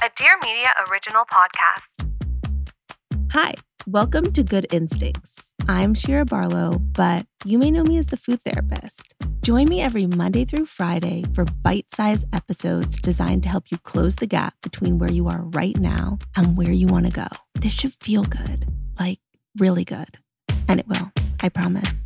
A Dear Media original podcast. Hi, welcome to Good Instincts. I'm Shira Barlow, but you may know me as the food therapist. Join me every Monday through Friday for bite sized episodes designed to help you close the gap between where you are right now and where you want to go. This should feel good, like really good. And it will, I promise.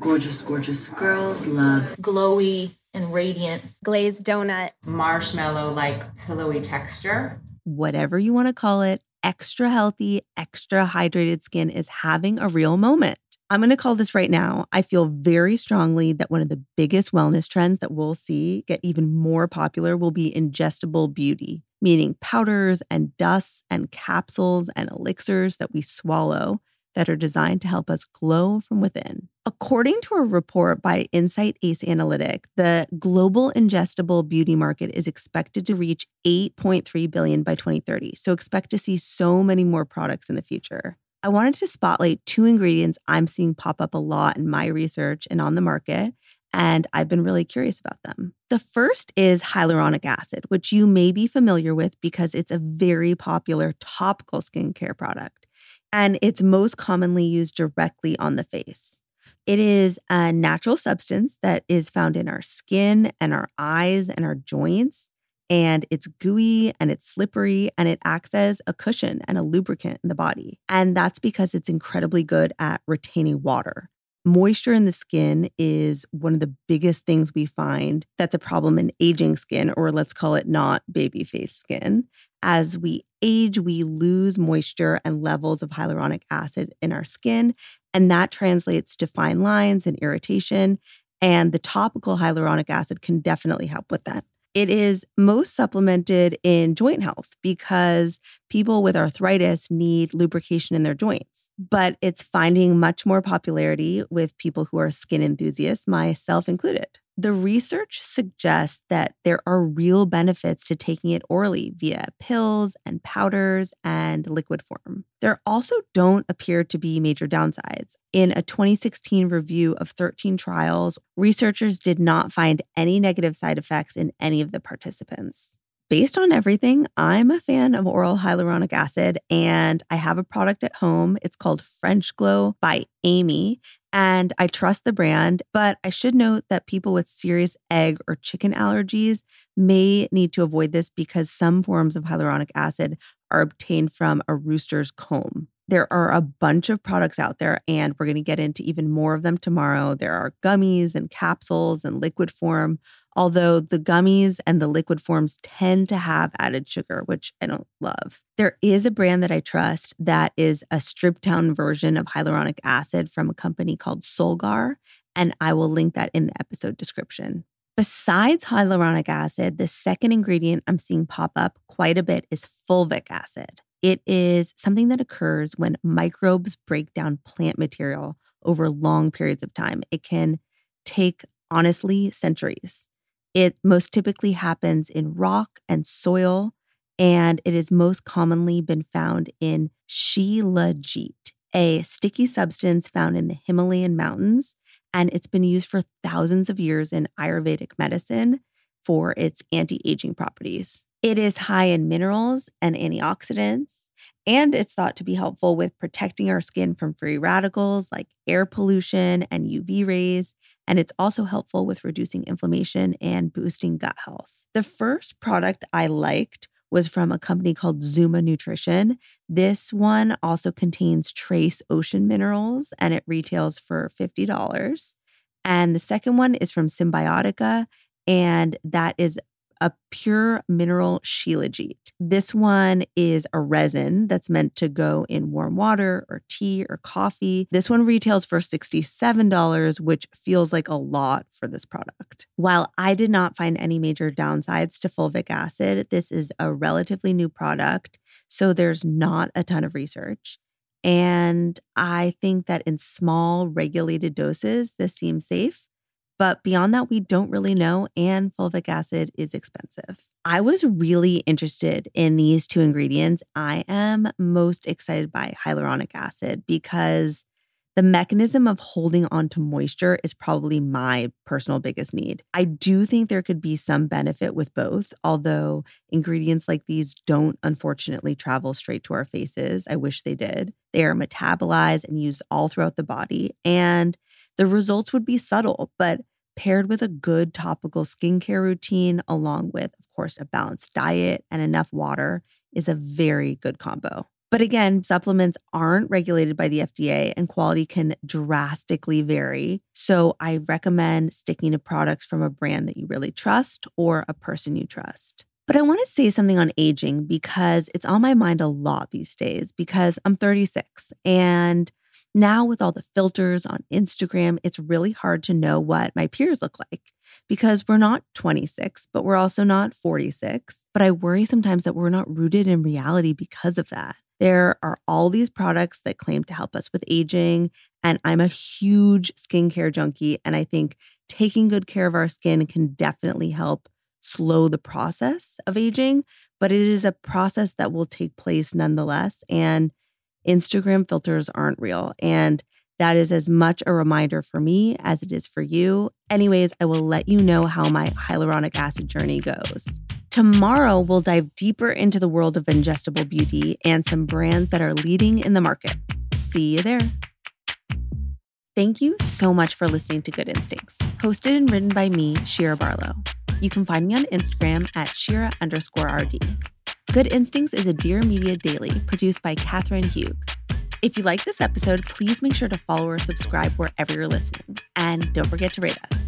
Gorgeous, gorgeous girls love glowy and radiant. Glazed donut. Marshmallow like pillowy texture. Whatever you want to call it, extra healthy, extra hydrated skin is having a real moment. I'm going to call this right now. I feel very strongly that one of the biggest wellness trends that we'll see get even more popular will be ingestible beauty, meaning powders and dusts and capsules and elixirs that we swallow that are designed to help us glow from within. According to a report by Insight Ace Analytic, the global ingestible beauty market is expected to reach 8.3 billion by 2030. So expect to see so many more products in the future. I wanted to spotlight two ingredients I'm seeing pop up a lot in my research and on the market, and I've been really curious about them. The first is hyaluronic acid, which you may be familiar with because it's a very popular topical skincare product and it's most commonly used directly on the face. It is a natural substance that is found in our skin and our eyes and our joints. And it's gooey and it's slippery and it acts as a cushion and a lubricant in the body. And that's because it's incredibly good at retaining water. Moisture in the skin is one of the biggest things we find that's a problem in aging skin, or let's call it not baby face skin. As we age, we lose moisture and levels of hyaluronic acid in our skin, and that translates to fine lines and irritation. And the topical hyaluronic acid can definitely help with that. It is most supplemented in joint health because people with arthritis need lubrication in their joints. But it's finding much more popularity with people who are skin enthusiasts, myself included. The research suggests that there are real benefits to taking it orally via pills and powders and liquid form. There also don't appear to be major downsides. In a 2016 review of 13 trials, researchers did not find any negative side effects in any of the participants based on everything, I'm a fan of oral hyaluronic acid and I have a product at home. It's called French Glow by Amy and I trust the brand, but I should note that people with serious egg or chicken allergies may need to avoid this because some forms of hyaluronic acid are obtained from a rooster's comb. There are a bunch of products out there, and we're going to get into even more of them tomorrow. There are gummies and capsules and liquid form, although the gummies and the liquid forms tend to have added sugar, which I don't love. There is a brand that I trust that is a stripped down version of hyaluronic acid from a company called Solgar, and I will link that in the episode description. Besides hyaluronic acid, the second ingredient I'm seeing pop up quite a bit is fulvic acid. It is something that occurs when microbes break down plant material over long periods of time. It can take, honestly, centuries. It most typically happens in rock and soil, and it has most commonly been found in shilajit, a sticky substance found in the Himalayan mountains. And it's been used for thousands of years in Ayurvedic medicine for its anti aging properties. It is high in minerals and antioxidants, And it's thought to be helpful with protecting our skin from free radicals like air pollution and UV rays. And it's also helpful with reducing inflammation and boosting gut health. The first product I liked was from a company called Zuma Nutrition. This one also contains trace ocean minerals and it retails for $50. And the second one is from Cymbiotika, and that is a pure mineral shilajit. This one is a resin that's meant to go in warm water or tea or coffee. This one retails for $67, which feels like a lot for this product. While I did not find any major downsides to fulvic acid, this is a relatively new product, so there's not a ton of research. And I think that in small, regulated doses, this seems safe. But beyond that, we don't really know, and fulvic acid is expensive. I was really interested in these two ingredients. I am most excited by hyaluronic acid because the mechanism of holding on to moisture is probably my personal biggest need. I do think there could be some benefit with both, although ingredients like these don't unfortunately travel straight to our faces. I wish they did. They are metabolized and used all throughout the body, and the results would be subtle, but paired with a good topical skincare routine, along with, of course, a balanced diet and enough water, is a very good combo. But again, supplements aren't regulated by the FDA and quality can drastically vary. So I recommend sticking to products from a brand that you really trust or a person you trust. But I want to say something on aging because it's on my mind a lot these days because I'm 36 and now, with all the filters on Instagram, it's really hard to know what my peers look like because we're not 26, but we're also not 46. But I worry sometimes that we're not rooted in reality because of that. There are all these products that claim to help us with aging. And I'm a huge skincare junkie. And I think taking good care of our skin can definitely help slow the process of aging. But it is a process that will take place nonetheless. And Instagram filters aren't real. And that is as much a reminder for me as it is for you. Anyways, I will let you know how my hyaluronic acid journey goes. Tomorrow, we'll dive deeper into the world of ingestible beauty and some brands that are leading in the market. See you there. Thank you so much for listening to Good Instincts, hosted and written by me, Shira Barlow. You can find me on Instagram at Shira underscore RD. Good Instincts is a Dear Media daily produced by Katherine Hugh. If you like this episode, please make sure to follow or subscribe wherever you're listening. And don't forget to rate us.